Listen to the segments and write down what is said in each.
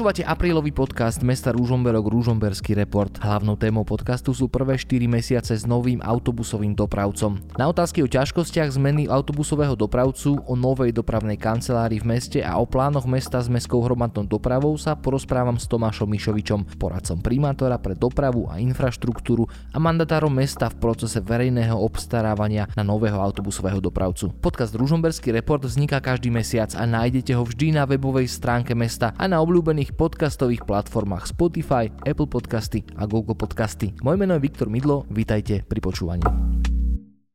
Počúvate aprílový podcast mesta Rúžomberok Rúžomberský report. Hlavnou témou podcastu sú prvé 4 mesiace s novým autobusovým dopravcom. Na otázky o ťažkostiach zmeny autobusového dopravcu, o novej dopravnej kancelárii v meste a o plánoch mesta s mestskou hromadnou dopravou sa porozprávam s Tomášom Mišovičom, poradcom primátora pre dopravu a infraštruktúru a mandatárom mesta v procese verejného obstarávania na nového autobusového dopravcu. Podcast Rúžomberský report vzniká každý mesiac a nájdete ho vždy na webovej stránke mesta a na obľúbených obľúbených podcastových platformách Spotify, Apple Podcasty a Google Podcasty. Moje meno je Viktor Midlo, vítajte pri počúvaní.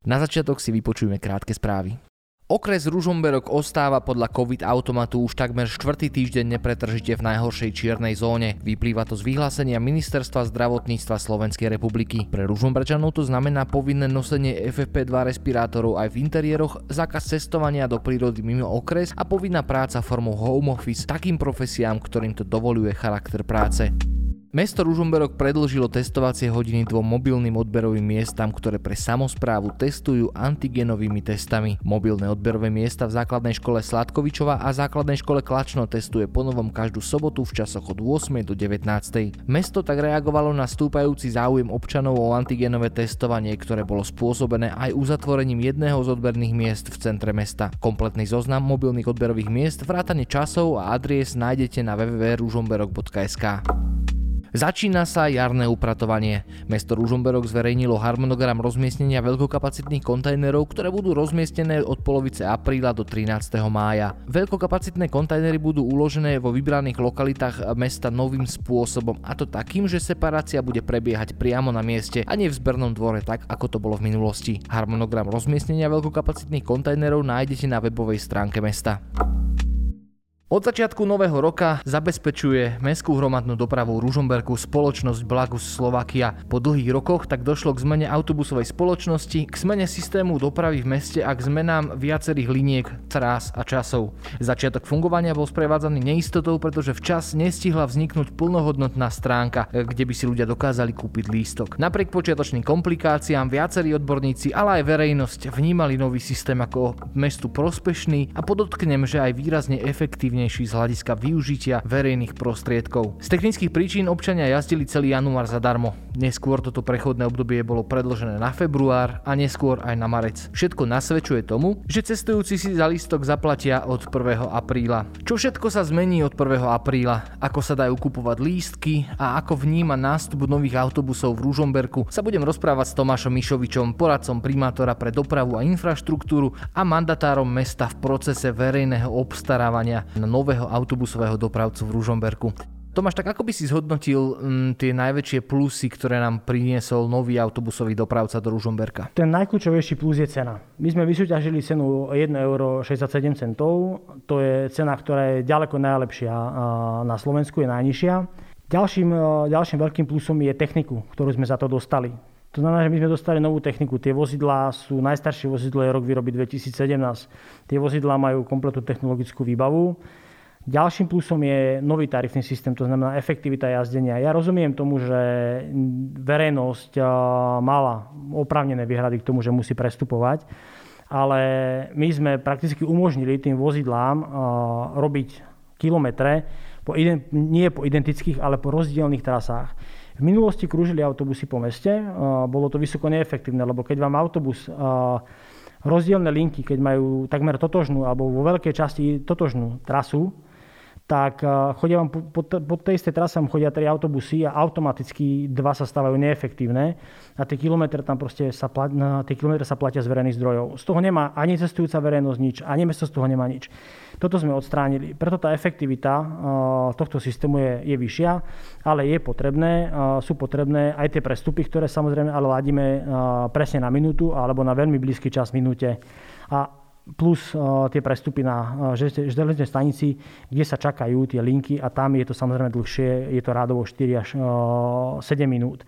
Na začiatok si vypočujeme krátke správy. Okres Ružomberok ostáva podľa COVID automatu už takmer štvrtý týždeň nepretržite v najhoršej čiernej zóne. Vyplýva to z vyhlásenia Ministerstva zdravotníctva Slovenskej republiky. Pre Ružomberčanov to znamená povinné nosenie FFP2 respirátorov aj v interiéroch, zákaz cestovania do prírody mimo okres a povinná práca formou home office takým profesiám, ktorým to dovoluje charakter práce. Mesto Ružomberok predlžilo testovacie hodiny dvom mobilným odberovým miestam, ktoré pre samozprávu testujú antigenovými testami. Mobilné odberové miesta v základnej škole Sladkovičova a základnej škole Klačno testuje ponovom každú sobotu v časoch od 8. do 19. Mesto tak reagovalo na stúpajúci záujem občanov o antigenové testovanie, ktoré bolo spôsobené aj uzatvorením jedného z odberných miest v centre mesta. Kompletný zoznam mobilných odberových miest, vrátane časov a adries nájdete na www.ružomberok.sk. Začína sa jarné upratovanie. Mesto Ružomberok zverejnilo harmonogram rozmiestnenia veľkokapacitných kontajnerov, ktoré budú rozmiestnené od polovice apríla do 13. mája. Veľkokapacitné kontajnery budú uložené vo vybraných lokalitách mesta novým spôsobom, a to takým, že separácia bude prebiehať priamo na mieste a nie v zbernom dvore tak, ako to bolo v minulosti. Harmonogram rozmiestnenia veľkokapacitných kontajnerov nájdete na webovej stránke mesta. Od začiatku nového roka zabezpečuje mestskú hromadnú dopravu Ružomberku spoločnosť Blagus Slovakia. Po dlhých rokoch tak došlo k zmene autobusovej spoločnosti, k zmene systému dopravy v meste a k zmenám viacerých liniek, trás a časov. Začiatok fungovania bol sprevádzaný neistotou, pretože včas nestihla vzniknúť plnohodnotná stránka, kde by si ľudia dokázali kúpiť lístok. Napriek počiatočným komplikáciám viacerí odborníci, ale aj verejnosť vnímali nový systém ako mestu prospešný a podotknem, že aj výrazne efektívny efektívnejší z hľadiska využitia verejných prostriedkov. Z technických príčin občania jazdili celý január zadarmo. Neskôr toto prechodné obdobie bolo predložené na február a neskôr aj na marec. Všetko nasvedčuje tomu, že cestujúci si za lístok zaplatia od 1. apríla. Čo všetko sa zmení od 1. apríla? Ako sa dajú kupovať lístky a ako vníma nástup nových autobusov v Ružomberku sa budem rozprávať s Tomášom Mišovičom, poradcom primátora pre dopravu a infraštruktúru a mandatárom mesta v procese verejného obstarávania nového autobusového dopravcu v Ružomberku. Tomáš, tak ako by si zhodnotil m, mm, tie najväčšie plusy, ktoré nám priniesol nový autobusový dopravca do Ružomberka? Ten najkľúčovejší plus je cena. My sme vysúťažili cenu 1,67 eur. To je cena, ktorá je ďaleko najlepšia na Slovensku, je najnižšia. Ďalším, ďalším veľkým plusom je techniku, ktorú sme za to dostali. To znamená, že my sme dostali novú techniku. Tie vozidlá sú, najstaršie vozidlo je rok výroby 2017. Tie vozidlá majú kompletnú technologickú výbavu. Ďalším plusom je nový tarifný systém, to znamená efektivita jazdenia. Ja rozumiem tomu, že verejnosť mala oprávnené výhrady k tomu, že musí prestupovať, ale my sme prakticky umožnili tým vozidlám robiť kilometre po, nie po identických, ale po rozdielných trasách. V minulosti krúžili autobusy po meste, bolo to vysoko neefektívne, lebo keď vám autobus rozdielne linky, keď majú takmer totožnú alebo vo veľkej časti totožnú trasu, tak chodia vám po, po, tej istej trase vám chodia tri autobusy a automaticky dva sa stávajú neefektívne a tie kilometre tam proste sa, plat, tie kilometre sa platia z verejných zdrojov. Z toho nemá ani cestujúca verejnosť nič, ani mesto z toho nemá nič. Toto sme odstránili. Preto tá efektivita tohto systému je, je vyššia, ale je potrebné, sú potrebné aj tie prestupy, ktoré samozrejme ale ladíme presne na minútu alebo na veľmi blízky čas minúte. A plus uh, tie prestupy na uh, železnej stanici, kde sa čakajú tie linky a tam je to samozrejme dlhšie, je to rádovo 4 až uh, 7 minút.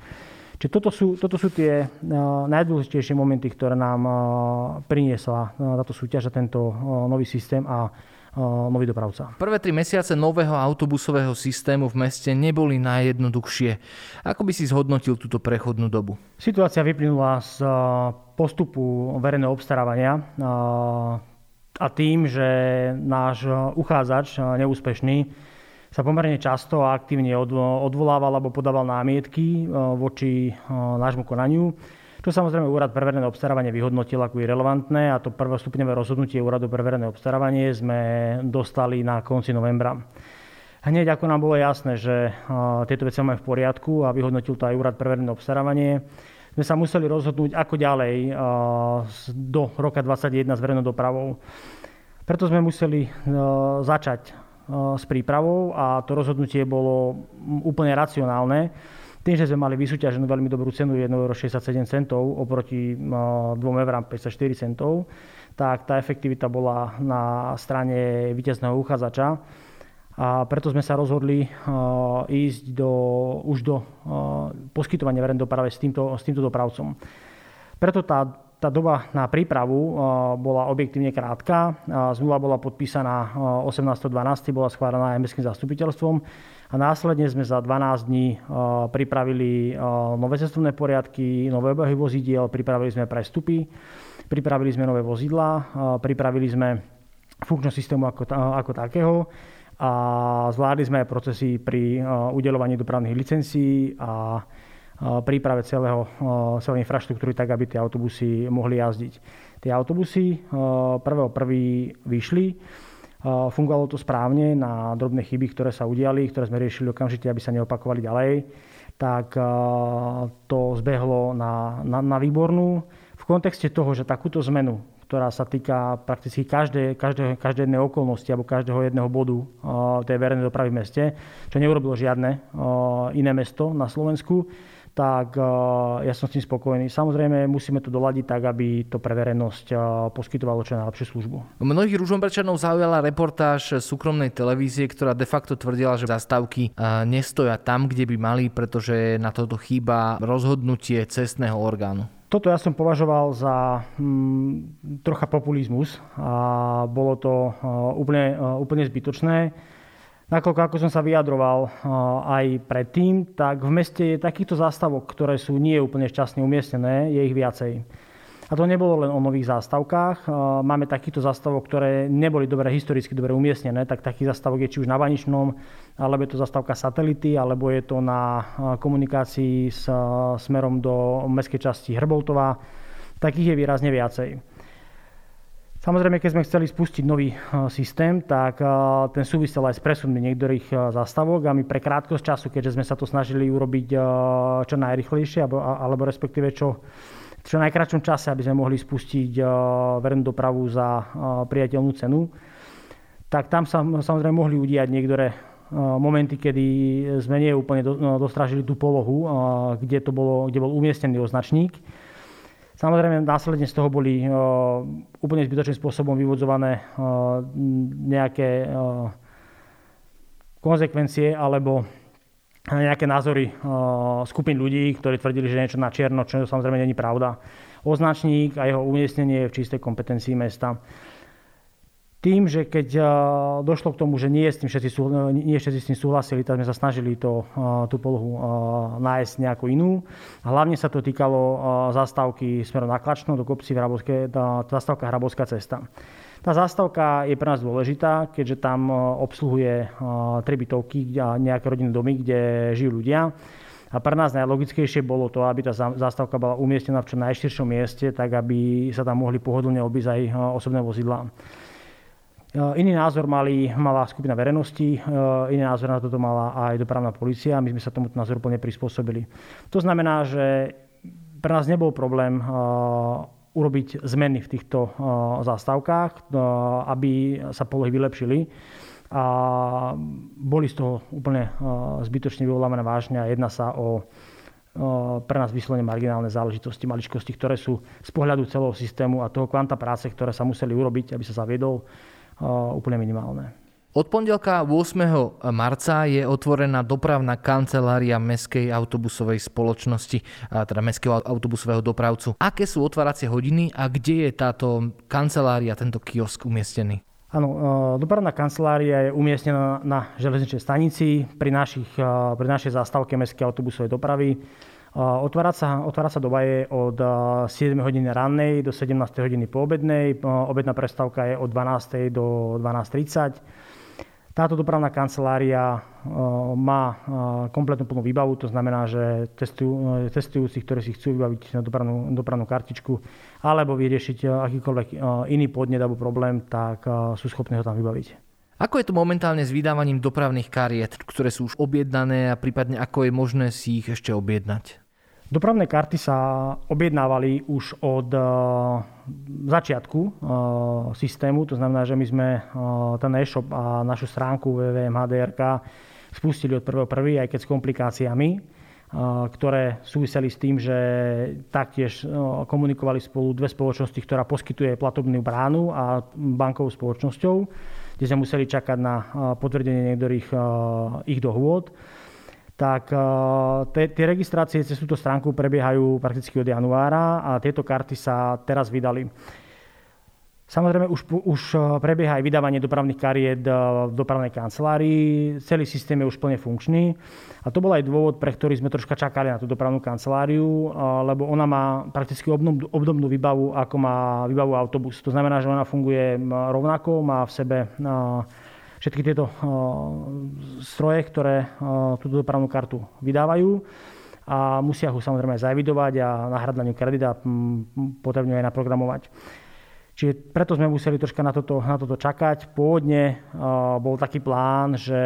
Čiže toto sú, toto sú tie najdôležitejšie momenty, ktoré nám priniesla táto súťaž a tento nový systém a nový dopravca. Prvé tri mesiace nového autobusového systému v meste neboli najjednoduchšie. Ako by si zhodnotil túto prechodnú dobu? Situácia vyplynula z postupu verejného obstarávania a tým, že náš uchádzač neúspešný sa pomerne často a aktívne odvolával alebo podával námietky voči nášmu konaniu čo samozrejme Úrad pre verejné obstarávanie vyhodnotil ako irrelevantné a to prvostupňové rozhodnutie Úradu pre verejné obstarávanie sme dostali na konci novembra. Hneď ako nám bolo jasné, že tieto veci máme v poriadku a vyhodnotil to aj Úrad pre verejné obstarávanie, sme sa museli rozhodnúť, ako ďalej do roka 2021 s verejnou dopravou. Preto sme museli začať s prípravou a to rozhodnutie bolo úplne racionálne tým, že sme mali vysúťaženú veľmi dobrú cenu 1,67 centov oproti 2 eurám 54 centov, tak tá efektivita bola na strane víťazného uchádzača. A preto sme sa rozhodli ísť do, už do poskytovania verejnej dopravy s týmto, s týmto dopravcom. Preto tá, tá doba na prípravu bola objektívne krátka. Zmluva bola podpísaná 18.12. bola schválená aj mestským zastupiteľstvom a následne sme za 12 dní pripravili nové cestovné poriadky, nové obehy vozidiel, pripravili sme prestupy, pripravili sme nové vozidla, pripravili sme funkčnosť systému ako, ako takého a zvládli sme aj procesy pri udelovaní dopravných licencií a príprave celého, celej infraštruktúry tak, aby tie autobusy mohli jazdiť. Tie autobusy 1.1. vyšli, Fungovalo to správne na drobné chyby, ktoré sa udiali, ktoré sme riešili okamžite, aby sa neopakovali ďalej. Tak to zbehlo na, na, na výbornú. V kontexte toho, že takúto zmenu, ktorá sa týka prakticky každej, každej, každej jednej okolnosti alebo každého jedného bodu tej verejnej dopravy v meste, čo neurobilo žiadne iné mesto na Slovensku, tak ja som s tým spokojný. Samozrejme, musíme to doladiť tak, aby to pre verejnosť poskytovalo čo najlepšiu službu. Mnohých Ružomberčanov zaujala reportáž súkromnej televízie, ktorá de facto tvrdila, že zastávky nestoja tam, kde by mali, pretože na toto chýba rozhodnutie cestného orgánu. Toto ja som považoval za hm, trocha populizmus a bolo to uh, úplne, uh, úplne zbytočné. Nakoľko, ako som sa vyjadroval aj predtým, tak v meste je takýchto zástavok, ktoré sú nie úplne šťastne umiestnené, je ich viacej. A to nebolo len o nových zástavkách. Máme takýchto zástavok, ktoré neboli dobre historicky dobre umiestnené, tak takých zástavok je či už na Vaničnom, alebo je to zástavka satelity, alebo je to na komunikácii s smerom do mestskej časti Hrboltova. Takých je výrazne viacej. Samozrejme, keď sme chceli spustiť nový systém, tak ten súvisel aj s presunmi niektorých zastavok a my pre krátkosť času, keďže sme sa to snažili urobiť čo najrychlejšie, alebo, alebo respektíve čo, čo najkračšom čase, aby sme mohli spustiť verejnú dopravu za priateľnú cenu, tak tam sa samozrejme mohli udiať niektoré momenty, kedy sme nie úplne dostražili tú polohu, kde, to bolo, kde bol umiestnený označník. Samozrejme, následne z toho boli úplne zbytočným spôsobom vyvodzované nejaké konsekvencie alebo nejaké názory skupín ľudí, ktorí tvrdili, že niečo na čierno, čo samozrejme není pravda. Označník a jeho umiestnenie je v čistej kompetencii mesta tým, že keď došlo k tomu, že nie, s tým všetci, nie všetci s tým súhlasili, tak sme sa snažili to, tú polohu nájsť nejakú inú. Hlavne sa to týkalo zastávky smerom na Klačno do kopci Hrabovské, tá zastávka Hrabovská cesta. Tá zastávka je pre nás dôležitá, keďže tam obsluhuje tri bytovky a nejaké rodinné domy, kde žijú ľudia. A pre nás najlogickejšie bolo to, aby tá zastávka bola umiestnená v čo najširšom mieste, tak aby sa tam mohli pohodlne obísť aj osobné vozidlá. E, iný názor mali, mala skupina verejnosti, e, iný názor na toto mala aj dopravná policia. My sme sa tomuto názoru plne prispôsobili. To znamená, že pre nás nebol problém e, urobiť zmeny v týchto zástavkách, aby sa polohy vylepšili a boli z toho úplne zbytočne vyvolávané vážne a jedná sa o pre nás vyslovene marginálne záležitosti, maličkosti, ktoré sú z pohľadu celého systému a toho kvanta práce, ktoré sa museli urobiť, aby sa zaviedol, úplne minimálne. Od pondelka 8. marca je otvorená dopravná kancelária Mestskej autobusovej spoločnosti, teda Mestského autobusového dopravcu. Aké sú otváracie hodiny a kde je táto kancelária, tento kiosk umiestnený? Áno, dopravná kancelária je umiestnená na železničnej stanici pri, našich, pri našej zástavke Mestskej autobusovej dopravy. Otvárať sa, otvárať sa doba je od 7 hodiny rannej do 17 hodiny poobednej. Obedná prestávka je od 12. do 12.30. Táto dopravná kancelária má kompletnú plnú výbavu, to znamená, že cestujúci, ktorí si chcú vybaviť dopravnú, dopravnú kartičku alebo vyriešiť akýkoľvek iný podnet alebo problém, tak sú schopní ho tam vybaviť. Ako je to momentálne s vydávaním dopravných kariet, ktoré sú už objednané a prípadne ako je možné si ich ešte objednať? Dopravné karty sa objednávali už od eh, začiatku eh, systému, to znamená, že my sme eh, ten e-shop a našu stránku www.mhdrk spustili od 1.1., aj keď s komplikáciami, ktoré súviseli s tým, že taktiež komunikovali spolu dve spoločnosti, ktorá poskytuje platobnú bránu a bankovou spoločnosťou, kde sme museli čakať na potvrdenie niektorých ich dohôd tak eh, tie registrácie cez túto stránku prebiehajú prakticky od januára a tieto karty sa teraz vydali. Samozrejme, už, už eh, prebieha aj vydávanie dopravných kariet eh, v dopravnej kancelárii. Celý systém je už plne funkčný. A to bol aj dôvod, pre ktorý sme troška čakali na tú dopravnú kanceláriu, lebo ona má prakticky obdobnú, výbavu, ako má výbavu autobus. To znamená, že ona funguje rovnako, má v sebe všetky tieto stroje, ktoré túto dopravnú kartu vydávajú a musia ho samozrejme zavidovať a nahrať na ňu kredit a potrebne aj naprogramovať. Čiže preto sme museli troška na toto, na toto čakať. Pôvodne bol taký plán, že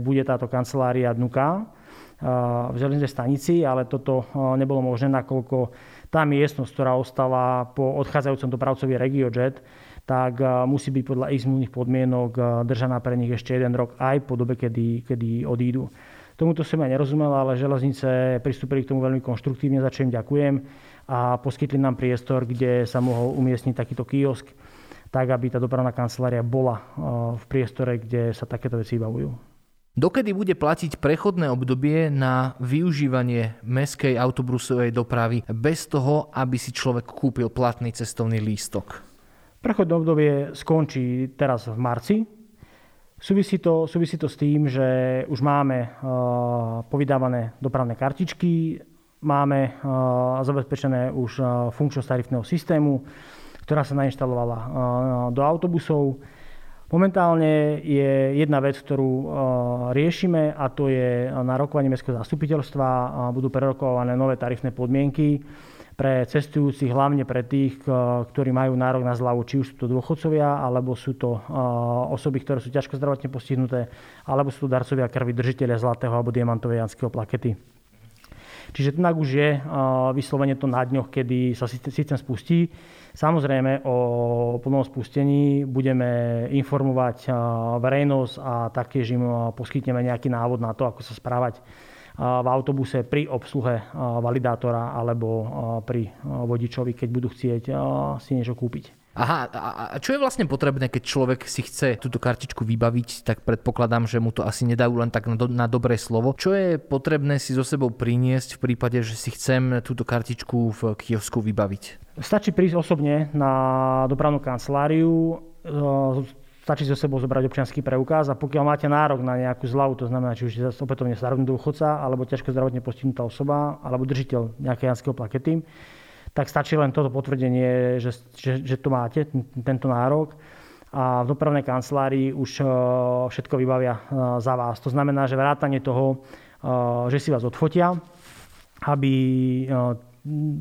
bude táto kancelária dnuka v železnej stanici, ale toto nebolo možné, nakoľko tá miestnosť, ktorá ostala po odchádzajúcom dopravcovi RegioJet, tak musí byť podľa ich zmluvných podmienok držaná pre nich ešte jeden rok aj po dobe, kedy, kedy odídu. Tomuto som ja nerozumel, ale železnice pristúpili k tomu veľmi konštruktívne, za čo im ďakujem a poskytli nám priestor, kde sa mohol umiestniť takýto kiosk, tak aby tá dopravná kancelária bola v priestore, kde sa takéto veci vybavujú. Dokedy bude platiť prechodné obdobie na využívanie meskej autobusovej dopravy bez toho, aby si človek kúpil platný cestovný lístok? Prechodné obdobie skončí teraz v marci. Súvisí to, súvisí to s tým, že už máme uh, povydávané dopravné kartičky, máme uh, zabezpečené už uh, funkčnosť tarifného systému, ktorá sa nainštalovala do autobusov. Momentálne je jedna vec, ktorú riešime a to je na rokovaní Mestského zastupiteľstva. Budú prerokované nové tarifné podmienky pre cestujúcich, hlavne pre tých, ktorí majú nárok na zľavu, či už sú to dôchodcovia, alebo sú to osoby, ktoré sú ťažko zdravotne postihnuté, alebo sú to darcovia krvi, držiteľia zlatého alebo diamantovej janského plakety. Čiže tu už je vyslovene to na dňoch, kedy sa systém spustí. Samozrejme o plnom spustení budeme informovať verejnosť a taktiež im poskytneme nejaký návod na to, ako sa správať v autobuse pri obsluhe validátora alebo pri vodičovi, keď budú chcieť si niečo kúpiť. Aha, a čo je vlastne potrebné, keď človek si chce túto kartičku vybaviť, tak predpokladám, že mu to asi nedajú len tak na, do, na dobré slovo. Čo je potrebné si so sebou priniesť v prípade, že si chcem túto kartičku v kiosku vybaviť? Stačí prísť osobne na dopravnú kanceláriu, stačí so sebou zobrať občianský preukaz a pokiaľ máte nárok na nejakú zľavu, to znamená, či už je opätovne starobný dôchodca, alebo ťažko zdravotne postihnutá osoba, alebo držiteľ nejakého janského plakety, tak stačí len toto potvrdenie, že, že, že to máte, tento nárok a v dopravnej kancelárii už e, všetko vybavia e, za vás. To znamená, že vrátanie toho, e, že si vás odfotia, aby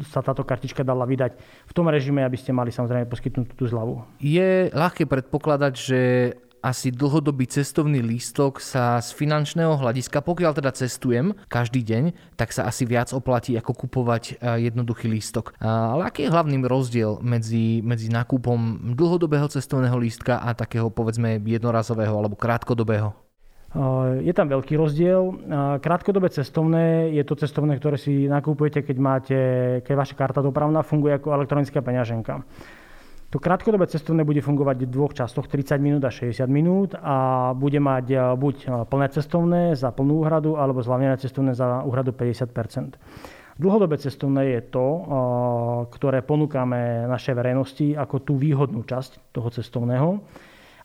sa táto kartička dala vydať v tom režime, aby ste mali samozrejme poskytnúť tú zľavu. Je ľahké predpokladať, že asi dlhodobý cestovný lístok sa z finančného hľadiska, pokiaľ teda cestujem každý deň, tak sa asi viac oplatí ako kupovať e, jednoduchý lístok. Ale aký je hlavný rozdiel medzi, medzi nákupom dlhodobého cestovného lístka a takého povedzme jednorazového alebo krátkodobého? Je tam veľký rozdiel. Krátkodobé cestovné je to cestovné, ktoré si nakúpujete, keď, máte, keď vaša karta dopravná funguje ako elektronická peňaženka. To krátkodobé cestovné bude fungovať v dvoch častoch, 30 minút a 60 minút a bude mať buď plné cestovné za plnú úhradu, alebo zľavnené cestovné za úhradu 50% Dlhodobé cestovné je to, ktoré ponúkame našej verejnosti ako tú výhodnú časť toho cestovného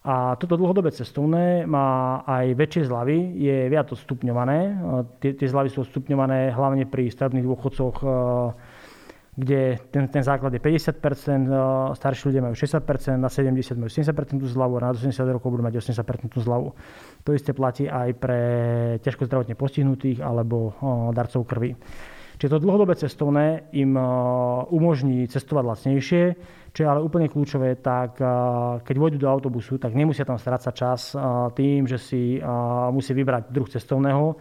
a toto dlhodobé cestovné má aj väčšie zľavy, je viac odstupňované. Tie, tie zľavy sú odstupňované hlavne pri stavebných dôchodcoch, kde ten, ten základ je 50%, starší ľudia majú 60%, na 70 majú 70% zľavu a na 80 rokov budú mať 80% zľavu. To isté platí aj pre ťažko zdravotne postihnutých alebo darcov krvi. Čiže to dlhodobé cestovné im umožní cestovať lacnejšie, čo je ale úplne kľúčové, tak keď vojdu do autobusu, tak nemusia tam strácať čas tým, že si musí vybrať druh cestovného,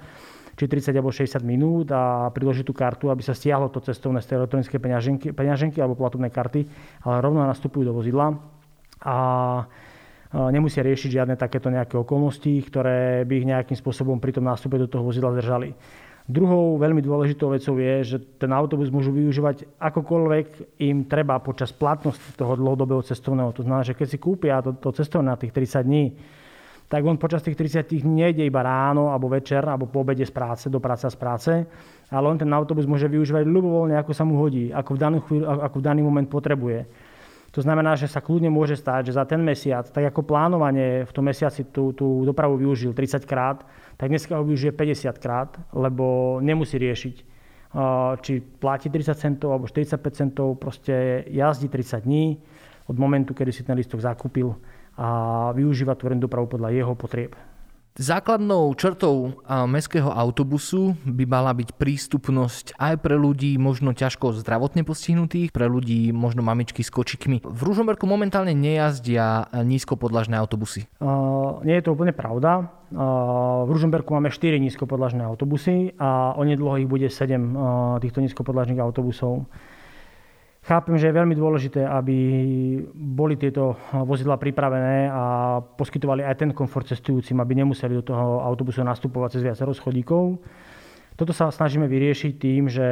či 30 alebo 60 minút a priložiť tú kartu, aby sa stiahlo to cestovné z tej elektronickej peňaženky, peňaženky alebo platobné karty, ale rovno nastupujú do vozidla a nemusia riešiť žiadne takéto nejaké okolnosti, ktoré by ich nejakým spôsobom pri tom nástupe do toho vozidla zdržali. Druhou veľmi dôležitou vecou je, že ten autobus môžu využívať akokoľvek im treba počas platnosti toho dlhodobého cestovného. To znamená, že keď si kúpia to, to cestovné na tých 30 dní, tak on počas tých 30 nejde iba ráno alebo večer alebo po obede z práce, do práce a z práce, ale on ten autobus môže využívať ľubovoľne, ako sa mu hodí, ako v, danú chvíľu, ako v daný moment potrebuje. To znamená, že sa kľudne môže stať, že za ten mesiac, tak ako plánovanie v tom mesiaci tú, tú dopravu využil 30 krát, tak dneska ho využije 50 krát, lebo nemusí riešiť, či platí 30 centov alebo 45 centov, proste jazdí 30 dní od momentu, kedy si ten listok zakúpil a využívať tú dopravu podľa jeho potrieb. Základnou črtou mestského autobusu by mala byť prístupnosť aj pre ľudí možno ťažko zdravotne postihnutých, pre ľudí možno mamičky s kočikmi. V Ružomberku momentálne nejazdia nízkopodlažné autobusy. Uh, nie je to úplne pravda. Uh, v Ružomberku máme 4 nízkopodlažné autobusy a onedlho ich bude 7 uh, týchto nízkopodlažných autobusov. Chápem, že je veľmi dôležité, aby boli tieto vozidla pripravené a poskytovali aj ten komfort cestujúcim, aby nemuseli do toho autobusu nastupovať cez viacero schodíkov. Toto sa snažíme vyriešiť tým, že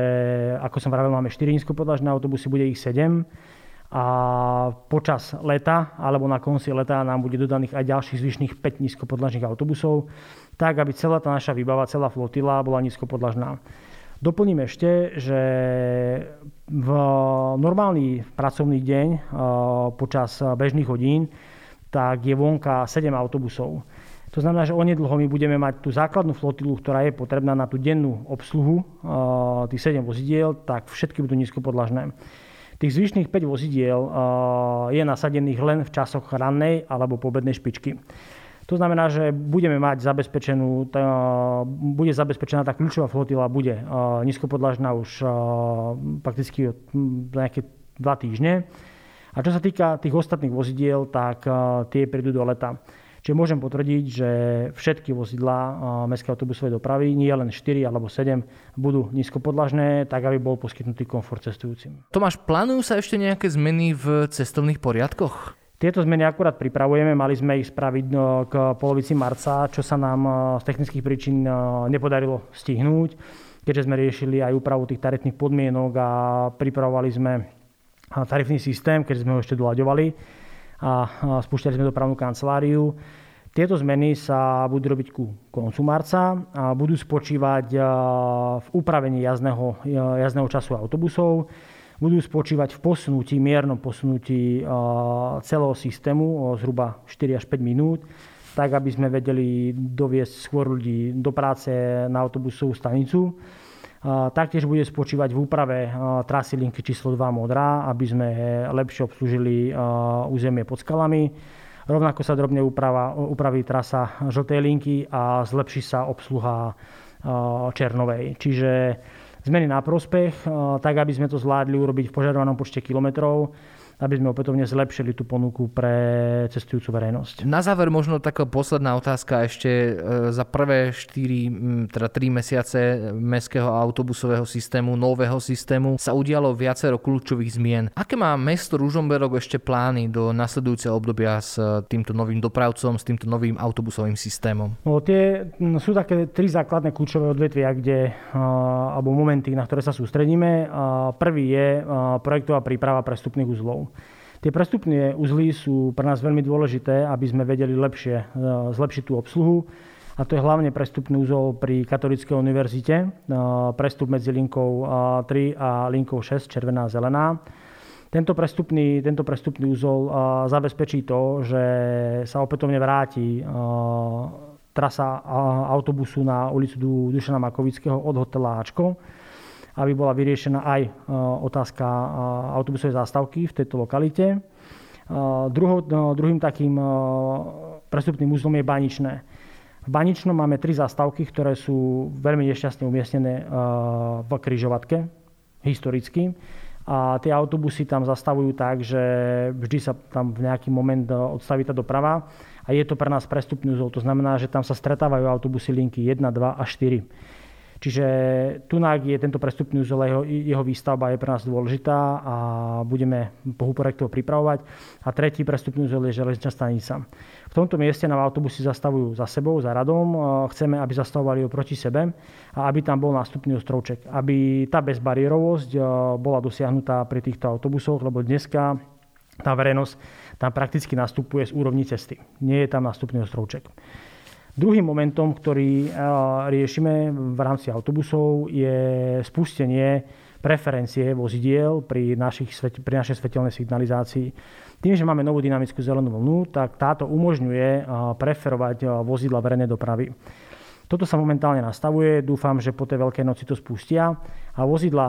ako som vravel, máme 4 nízkopodlažné autobusy, bude ich 7 a počas leta alebo na konci leta nám bude dodaných aj ďalších zvyšných 5 nízkopodlažných autobusov, tak aby celá tá naša výbava, celá flotila bola nízkopodlažná. Doplním ešte, že v normálny pracovný deň počas bežných hodín tak je vonka 7 autobusov. To znamená, že onedlho my budeme mať tú základnú flotilu, ktorá je potrebná na tú dennú obsluhu tých 7 vozidiel, tak všetky budú nízkopodlažné. Tých zvyšných 5 vozidiel je nasadených len v časoch rannej alebo pobednej špičky. To znamená, že budeme mať zabezpečenú, bude zabezpečená tá kľúčová flotila, bude uh, nízkopodlažná už uh, prakticky nejaké dva týždne. A čo sa týka tých ostatných vozidiel, tak uh, tie prídu do leta. Čiže môžem potvrdiť, že všetky vozidlá mestskej autobusovej dopravy, nie len 4 alebo 7, budú nízkopodlažné, tak aby bol poskytnutý komfort cestujúcim. Tomáš, plánujú sa ešte nejaké zmeny v cestovných poriadkoch? Tieto zmeny akurát pripravujeme, mali sme ich spraviť no, k polovici marca, čo sa nám e, z technických príčin e, nepodarilo stihnúť, keďže sme riešili aj úpravu tých tarifných podmienok a pripravovali sme e, tarifný systém, keďže sme ho ešte doľaďovali a spúšťali sme dopravnú kanceláriu. Tieto zmeny sa budú robiť ku koncu marca a budú spočívať v upravení jazdného, jazdného času autobusov, budú spočívať v posunutí, miernom posunutí celého systému o zhruba 4 až 5 minút, tak aby sme vedeli doviesť skôr ľudí do práce na autobusovú stanicu. Taktiež bude spočívať v úprave trasy linky číslo 2 Modrá, aby sme lepšie obslúžili územie pod skalami. Rovnako sa drobne uprava, upraví trasa žltej linky a zlepší sa obsluha Černovej. Čiže zmeny na prospech, eh, tak aby sme to zvládli urobiť v požadovanom počte kilometrov aby sme opätovne zlepšili tú ponuku pre cestujúcu verejnosť. Na záver možno taká posledná otázka ešte e, za prvé 4, teda 3 mesiace mestského autobusového systému, nového systému sa udialo viacero kľúčových zmien. Aké má mesto Ružomberok ešte plány do nasledujúceho obdobia s týmto novým dopravcom, s týmto novým autobusovým systémom? No, tie sú také tri základné kľúčové odvetvia, kde, alebo momenty, na ktoré sa sústredíme. Prvý je projektová príprava prestupných uzlov. Tie prestupné uzly sú pre nás veľmi dôležité, aby sme vedeli lepšie e, zlepšiť tú obsluhu. A to je hlavne prestupný úzol pri Katolíckej univerzite, e, prestup medzi linkou 3 a linkou 6, červená a zelená. Tento prestupný, tento prestupný úzol e, zabezpečí to, že sa opätovne vráti trasa autobusu na ulicu Dušana Makovického od hotela Ačko aby bola vyriešená aj otázka autobusovej zástavky v tejto lokalite. Druhou, druhým takým prestupným úzlom je Baničné. V Baničnom máme tri zástavky, ktoré sú veľmi nešťastne umiestnené v kryžovatke, historicky. A tie autobusy tam zastavujú tak, že vždy sa tam v nejaký moment odstaví tá doprava a je to pre nás prestupný úzol. To znamená, že tam sa stretávajú autobusy linky 1, 2 a 4. Čiže Tunák je tento prestupný úzol, jeho, jeho výstavba je pre nás dôležitá a budeme bohu projektov pripravovať. A tretí prestupný úzol je železničná stanica. V tomto mieste nám autobusy zastavujú za sebou, za radom. Chceme, aby zastavovali proti sebe a aby tam bol nástupný ostrovček. Aby tá bezbariérovosť bola dosiahnutá pri týchto autobusoch, lebo dneska tá verejnosť tam prakticky nastupuje z úrovni cesty. Nie je tam nástupný ostrovček. Druhým momentom, ktorý eh, riešime v rámci autobusov, je spustenie preferencie vozidiel pri, našich, pri našej svetelnej signalizácii. Tým, že máme novú dynamickú zelenú vlnu, tak táto umožňuje eh, preferovať eh, vozidla verejnej dopravy. Toto sa momentálne nastavuje, dúfam, že po tej veľkej noci to spustia a vozidla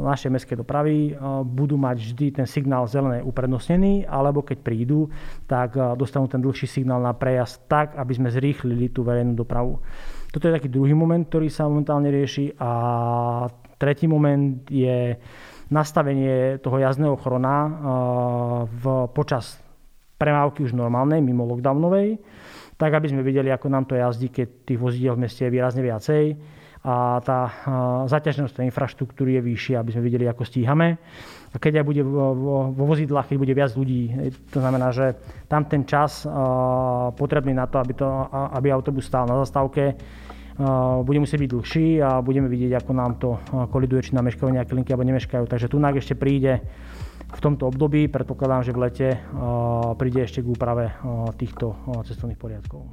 našej mestskej dopravy budú mať vždy ten signál zelené uprednostnený, alebo keď prídu, tak dostanú ten dlhší signál na prejazd tak, aby sme zrýchlili tú verejnú dopravu. Toto je taký druhý moment, ktorý sa momentálne rieši a tretí moment je nastavenie toho jazdného chrona v, počas premávky už normálnej, mimo lockdownovej tak aby sme videli, ako nám to jazdí, keď tých vozidel v meste je výrazne viacej a tá zaťaženosť tej infraštruktúry je vyššia, aby sme videli, ako stíhame. A keď aj bude vo, vo vozidlách, keď bude viac ľudí, to znamená, že tam ten čas potrebný na to, aby, to, aby autobus stál na zastávke, bude musieť byť dlhší a budeme vidieť, ako nám to koliduje, či nám meškajú nejaké linky alebo nemeškajú. Takže tu ešte príde v tomto období. Predpokladám, že v lete príde ešte k úprave týchto cestovných poriadkov.